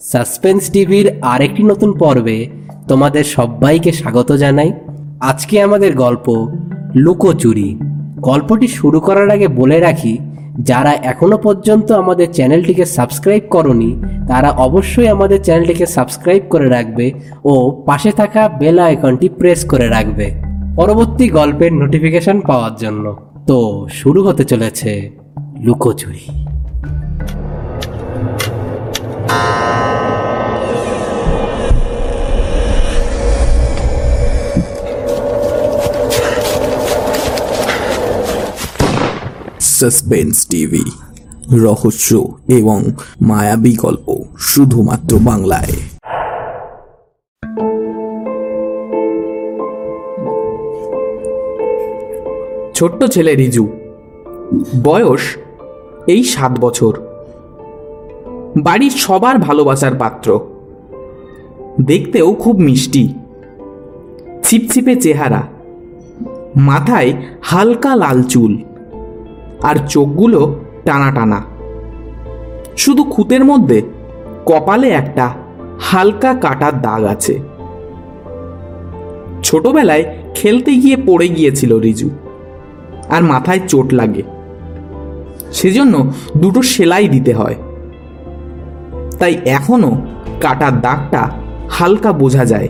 Suspense টিভির আরেকটি নতুন পর্বে তোমাদের সবাইকে স্বাগত জানাই। আজকে আমাদের গল্প লুকোচুরি গল্পটি শুরু করার আগে বলে রাখি, যারা এখনও পর্যন্ত আমাদের চ্যানেলটিকে সাবস্ক্রাইব করনি, তারা অবশ্যই আমাদের চ্যানেলটিকে সাবস্ক্রাইব করে রাখবে ও পাশে থাকা বেল আইকনটি প্রেস করে রাখবে। পরবর্তী গল্পের নোটিফিকেশন পাওয়ার জন্য। তো শুরু হতে চলেছে লুকোচুরি সাসপেন্স টিভি রহস্য এবং মায়াবী গল্প শুধুমাত্র বাংলায়। ছোট্ট ছেলে রিজু। বয়স এই সাত বছর। বাড়ির সবার ভালোবাসার পাত্র। দেখতেও খুব মিষ্টি। ছিপছিপে চেহারা। মাথায় হালকা লাল চুল। আর চোখগুলো টানা টানা। শুধু খুঁতের মধ্যে, কপালে একটা হালকা কাটার দাগ আছে। ছোটবেলায় খেলতে গিয়ে পড়ে গিয়েছিল রিজু, আর মাথায় চোট লাগে। সেজন্য দুটো সেলাই দিতে হয়। তাই এখনও কাটার দাগটা হালকা বোঝা যায়।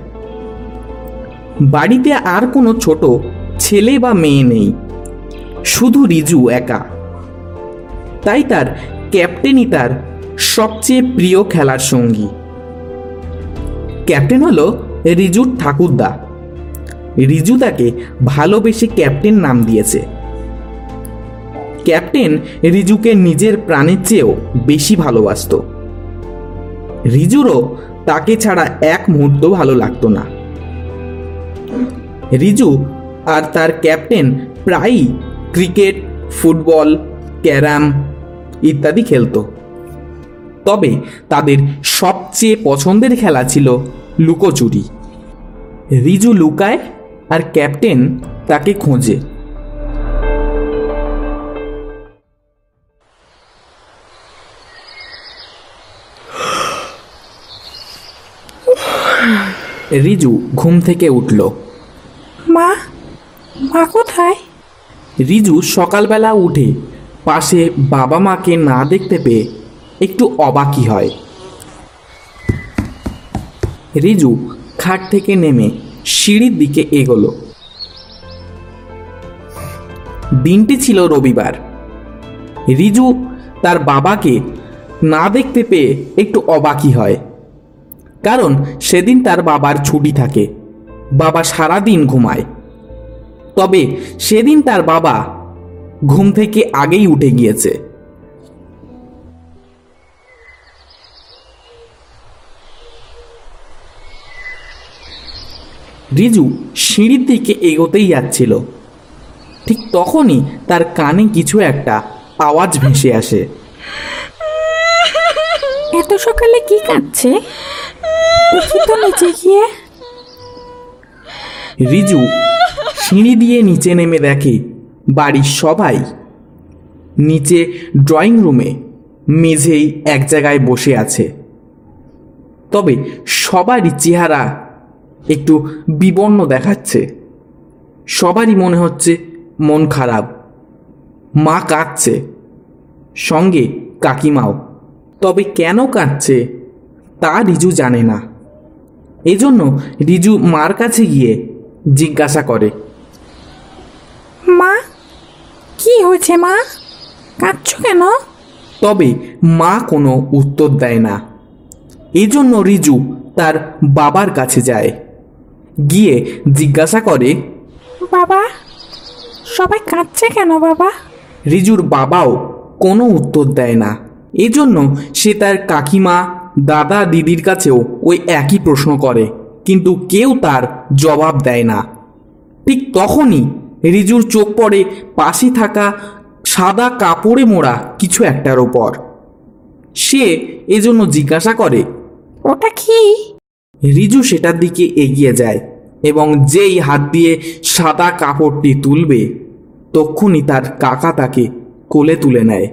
বাড়িতে আর কোনো ছোট ছেলে বা মেয়ে নেই। শুধু রিজু একা। তাই তার ক্যাপ্টেনই তার সবচেয়ে প্রিয় খেলার সঙ্গী। ক্যাপ্টেন হলো রিজুর ঠাকুরদা। রিজু তাকে ভালোবেসে ক্যাপ্টেন নাম দিয়েছে। ক্যাপ্টেন রিজুকে নিজের প্রাণের চেয়েও বেশি ভালোবাসত। রিজুরও তাকে ছাড়া এক মুহূর্ত ভালো লাগতো না। রিজু আর তার ক্যাপ্টেন প্রায়ই ক্রিকেট, ফুটবল, ক্যারাম ইত্যাদি খেলতো। তবে তাদের সবচেয়ে পছন্দের খেলা ছিল লুকোচুরি। রিজু লুকায় আর ক্যাপ্টেন তাকে খোঁজে। রিজু ঘুম থেকে উঠল। মা মা কোথায়? রিজু সকালবেলা উঠে পাশে বাবা মাকে না দেখতে পেয়ে একটু অবাকই হয়। রিজু খাট থেকে নেমে সিঁড়ির দিকে এগোলো। দিনটি ছিল রবিবার। রিজু তার বাবাকে না দেখতে পেয়ে একটু অবাকই হয়। কারণ সেদিন তার বাবার ছুটি থাকে। বাবা সারাদিন ঘুমায়। তবে সেদিন তার বাবা ঘুম থেকে আগেই উঠে গিয়েছে। রিজু সিঁড়ির দিকে এগোতেই যাচ্ছিল। ঠিক তখনই তার কানে কিছু একটা আওয়াজ ভেসে আসে। এত সকালে কি কাঁদছে দেখি তো নিচে গিয়ে। রিজু সিঁড়ি দিয়ে নিচে নেমে দেখে বাড়ির সবাই। নিচে ড্রয়িং রুমে মেঝেই এক জায়গায় বসে আছে। তবে সবারই চেহারা একটু বিবর্ণ দেখাচ্ছে। সবারই মনে হচ্ছে মন খারাপ। মা কাঁদছে, সঙ্গে কাকিমাও। তবে কেন কাঁদছে তা রিজু জানে না। এজন্য রিজু মার কাছে গিয়ে জিজ্ঞাসা করে। মা? কি হয়েছে মা? কাঁদছো কেন? তবে মা কোনো উত্তর দেয় না। এজন্য রিজু তার বাবার কাছে যায়। গিয়ে জিজ্ঞাসা করে বাবা সবাই কাঁদছে কেন বাবা? রিজুর বাবাও কোনো উত্তর দেয় না। এজন্য সে তার কাকিমা দাদা দিদির কাছেও ওই একই প্রশ্ন করে। কিন্তু কেউ তার জবাব দেয় না। ঠিক তখনই রিজুর চোখ পড়ে পাশে থাকা সাদা কাপড়ে মোড়া কিছু একটার ওপর সে এজন্য জিজ্ঞাসা করে ওটা কি? রিজু সেটার দিকে এগিয়ে যায় এবং যেই হাত দিয়ে সাদা কাপড়টি তুলবে তক্ষুনি তার কাকা তাকে কোলে তুলে নেয়।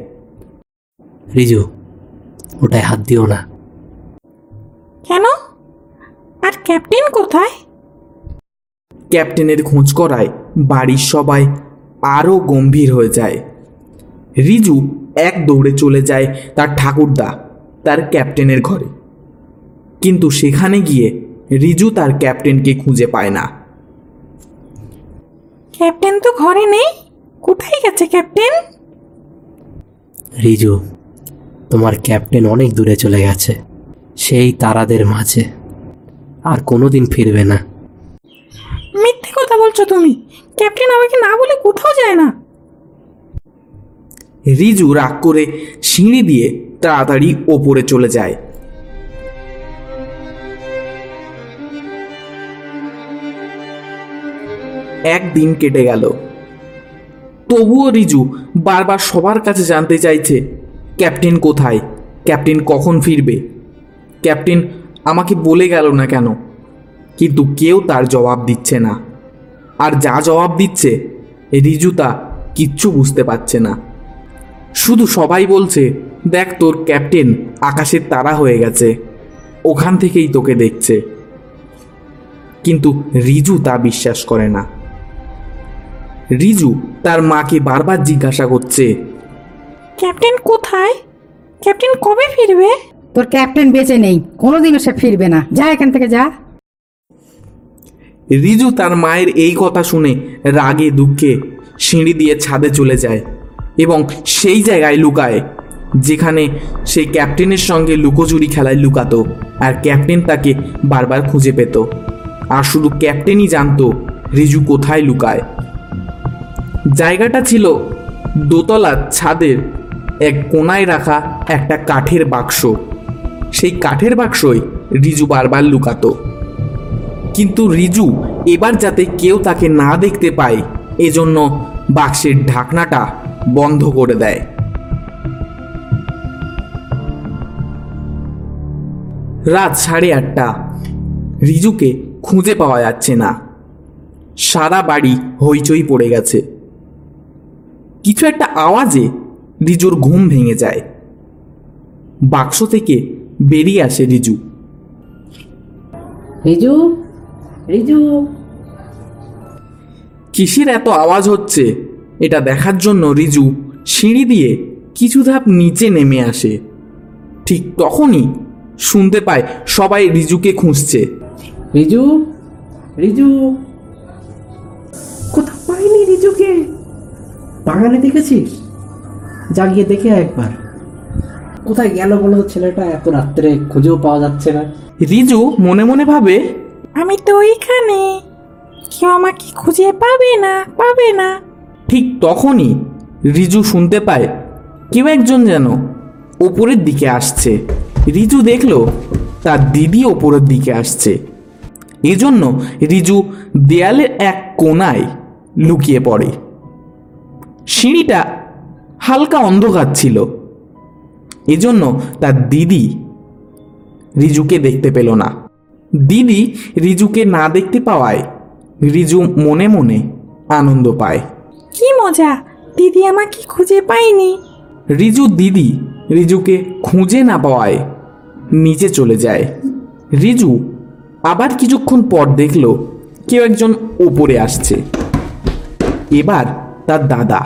রিজু ওটায় হাত দিও না। কেন? আর ক্যাপ্টেন কোথায়? ক্যাপ্টেনের খোঁজ করায় বাড়ির সবাই আরও গম্ভীর হয়ে যায়। রিজু এক দৌড়ে চলে যায় তার ঠাকুরদা তার ক্যাপ্টেনের ঘরে। কিন্তু সেখানে গিয়ে রিজু তার ক্যাপ্টেনকে খুঁজে পায় না। ক্যাপ্টেন তো ঘরে নেই? কোথায় গেছে ক্যাপ্টেন? রিজু তোমার ক্যাপ্টেন অনেক দূরে চলে গেছে। সেই তারাদের মাঝে। আর কোনোদিন ফিরবে না। মিথ্যে কথা বলছো তুমি। ক্যাপ্টেন আমাকে না বলে কোথাও যায় না। রিজু রাগ করে সিঁড়ি দিয়ে তাড়াতাড়ি ওপরে চলে যায়। একদিন কেটে গেল। তবুও রিজু বারবার সবার কাছে জানতে চাইছে, ক্যাপ্টেন কোথায়? ক্যাপ্টেন কখন ফিরবে? ক্যাপ্টেন আমাকে বলে গেল না কেন? কিন্তু কেউ তার জবাব দিচ্ছে না। আর যা জবাব দিচ্ছে রিজু তা কিচ্ছু বুঝতে পারছে না। শুধু সবাই বলছে দেখ তোর ক্যাপ্টেন আকাশের তারা হয়ে গেছে ওখান থেকেই তোকে দেখছে। কিন্তু রিজু তা বিশ্বাস করে না। রিজু তার মাকে বারবার জিজ্ঞাসা করছে ক্যাপ্টেন কোথায়? ক্যাপ্টেন কবে ফিরবে? তোর ক্যাপ্টেন বেঁচে নেই কোনোদিনও সে ফিরবে না। যা এখান থেকে যা। রিজু তার মায়ের এই কথা শুনে রাগে দুঃখে সিঁড়ি দিয়ে ছাদে চলে যায় এবং সেই জায়গায় লুকায়, যেখানে সে ক্যাপ্টেনের সঙ্গে লুকোচুরি খেলায় লুকাতো আর ক্যাপ্টেন তাকে বারবার খুঁজে পেত। আর শুধু ক্যাপ্টেনই জানতো রিজু কোথায় লুকায়। জায়গাটা ছিল দোতলার ছাদের এক কোনায় রাখা একটা কাঠের বাক্স। সেই কাঠের বাক্সই রিজু বারবার লুকাতো। কিন্তু রিজু এবার যাতে কেউ তাকে না দেখতে পায়, এজন্য বাক্সের ঢাকনাটা বন্ধ করে দেয়। রাত সাড়ে আটটা। রিজুকে খুঁজে পাওয়া যাচ্ছে না। সারা বাড়ি হইচই পড়ে গেছে। কিছু একটা আওয়াজে রিজুর ঘুম ভেঙে যায়। বাক্স থেকে বেরিয়ে আসে রিজু। রিজু? রিজু কিসের এত আওয়াজ হচ্ছে? এটা দেখার জন্য রিজু সিঁড়ি দিয়ে কিছু ধাপ নিচে নেমে আসে। ঠিক তখনই শুনতে পায় সবাই রিজুকে খুঁজছে। রিজু? রিজু? কোথাও পাইনি রিজুকে। বাগানে দেখেছিস? জাগিয়ে দেখে একবার। কোথায় গেল বলো ছেলেটা এত রাত্রে খুঁজেও পাওয়া যাচ্ছে না। রিজু মনে মনে ভাবে আমি তো ওইখানে। কেউ আমাকে খুঁজে পাবে না পাবে না। ঠিক তখনই রিজু শুনতে পায়, কেউ একজন যেন ওপরের দিকে আসছে। রিজু দেখল তার দিদি ওপরের দিকে আসছে। এজন্য রিজু দেয়ালের এক কোণায় লুকিয়ে পড়ে। সিঁড়িটা হালকা অন্ধকার ছিল। এজন্য তার দিদি রিজুকে দেখতে পেল না। দিদি রিজুকে না দেখতে পাওয়ায় রিজু মনে মনে আনন্দ পায়। কি মজা দিদি আমাকে খুঁজে পায়নি। রিজু দিদি রিজুকে খুঁজে না পাওয়ায় নিচে চলে যায়। রিজু আবার কিছুক্ষণ পর দেখল কেউ একজন ওপরে আসছে। এবার তার দাদা।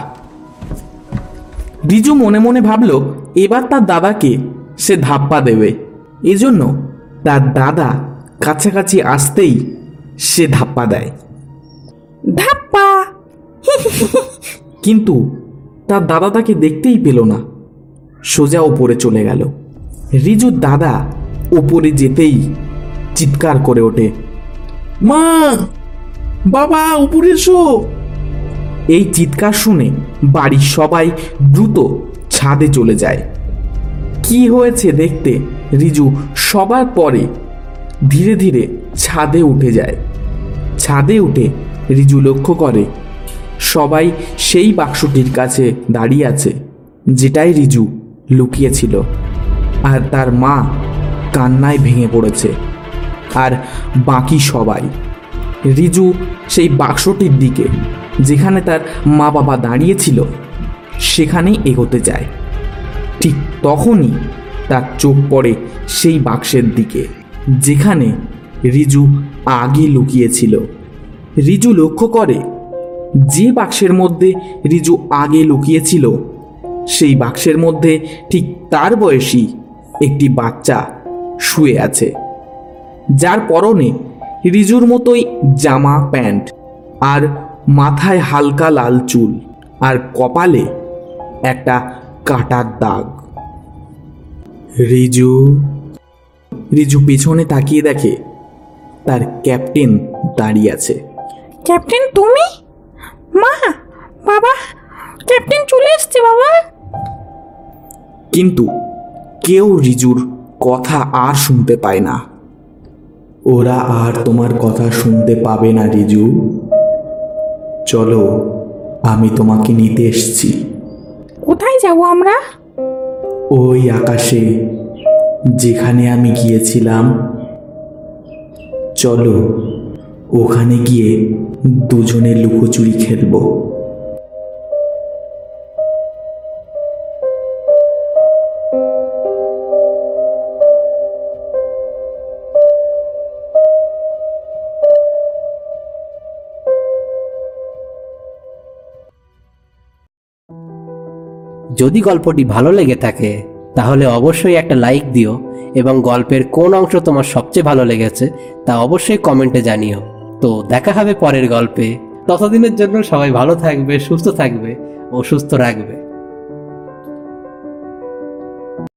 রিজু মনে মনে ভাবল এবার তার দাদাকে সে ধাপ্পা দেবে। এজন্য তার দাদা কাছাকাছি আসতেই সে ধাপ্পা দেয়। ধাপ্পা? কিন্তু তার দাদা তাকে দেখতেই পেল না। সোজা ওপরে চলে গেল। রিজুর দাদা ওপরে যেতেই চিৎকার করে ওঠে মা বাবা উপরে এসো! এই চিৎকার শুনে বাড়ির সবাই দ্রুত ছাদে চলে যায়। কি হয়েছে দেখতে রিজু সবার পরে ধীরে ধীরে ছাদে উঠে যায়। ছাদে উঠে রিজু লক্ষ্য করে, সবাই সেই বাক্সটির কাছে দাঁড়িয়ে আছে, যেটাই রিজু লুকিয়েছিল। আর তার মা কান্নায় ভেঙে পড়েছে। আর বাকি সবাই, রিজু সেই বাক্সটির দিকে, যেখানে তার মা বাবা দাঁড়িয়েছিল, সেখানেই এগোতে যায়। ঠিক তখনই তার চোখ পড়ে সেই বাক্সের দিকে। যেখানে রিজু আগে লুকিয়েছিল। রিজু লক্ষ্য করে যে বাক্সের মধ্যে রিজু আগে লুকিয়েছিল, সেই বাক্সের মধ্যে ঠিক তার বয়সী একটি বাচ্চা শুয়ে আছে। যার পরনে রিজুর মতোই জামা প্যান্ট আর মাথায় হালকা লাল চুল আর কপালে একটা কাটার দাগ। রিজু রিজু পেছনে তাকিয়ে দেখে তার ক্যাপ্টেন দাঁড়িয়ে আছে। ক্যাপ্টেন তুমি? মা বাবা ক্যাপ্টেন চলে এসছে বাবা। কিন্তু কেউ রিজুর কথা আর শুনতে পায় না। ওরা আর তোমার কথা শুনতে পাবে না রিজু। চলো আমি তোমাকে নিতে এসছি। কোথায় যাব আমরা? ওই আকাশে যেখানে আমি গিয়েছিলাম চলো ওখানে গিয়ে দুজনে লুকোচুরি খেলব। যদি গল্পটি ভালো লেগে থাকে তাহলে অবশ্যই একটা লাইক দিও এবং গল্পের কোন অংশ তোমার সবচেয়ে ভালো লেগেছে তা অবশ্যই কমেন্টে জানিও। তো দেখা হবে পরের গল্পে। ততদিনের জন্য সবাই ভালো থাকবে, সুস্থ থাকবে ও সুস্থ রাখবে।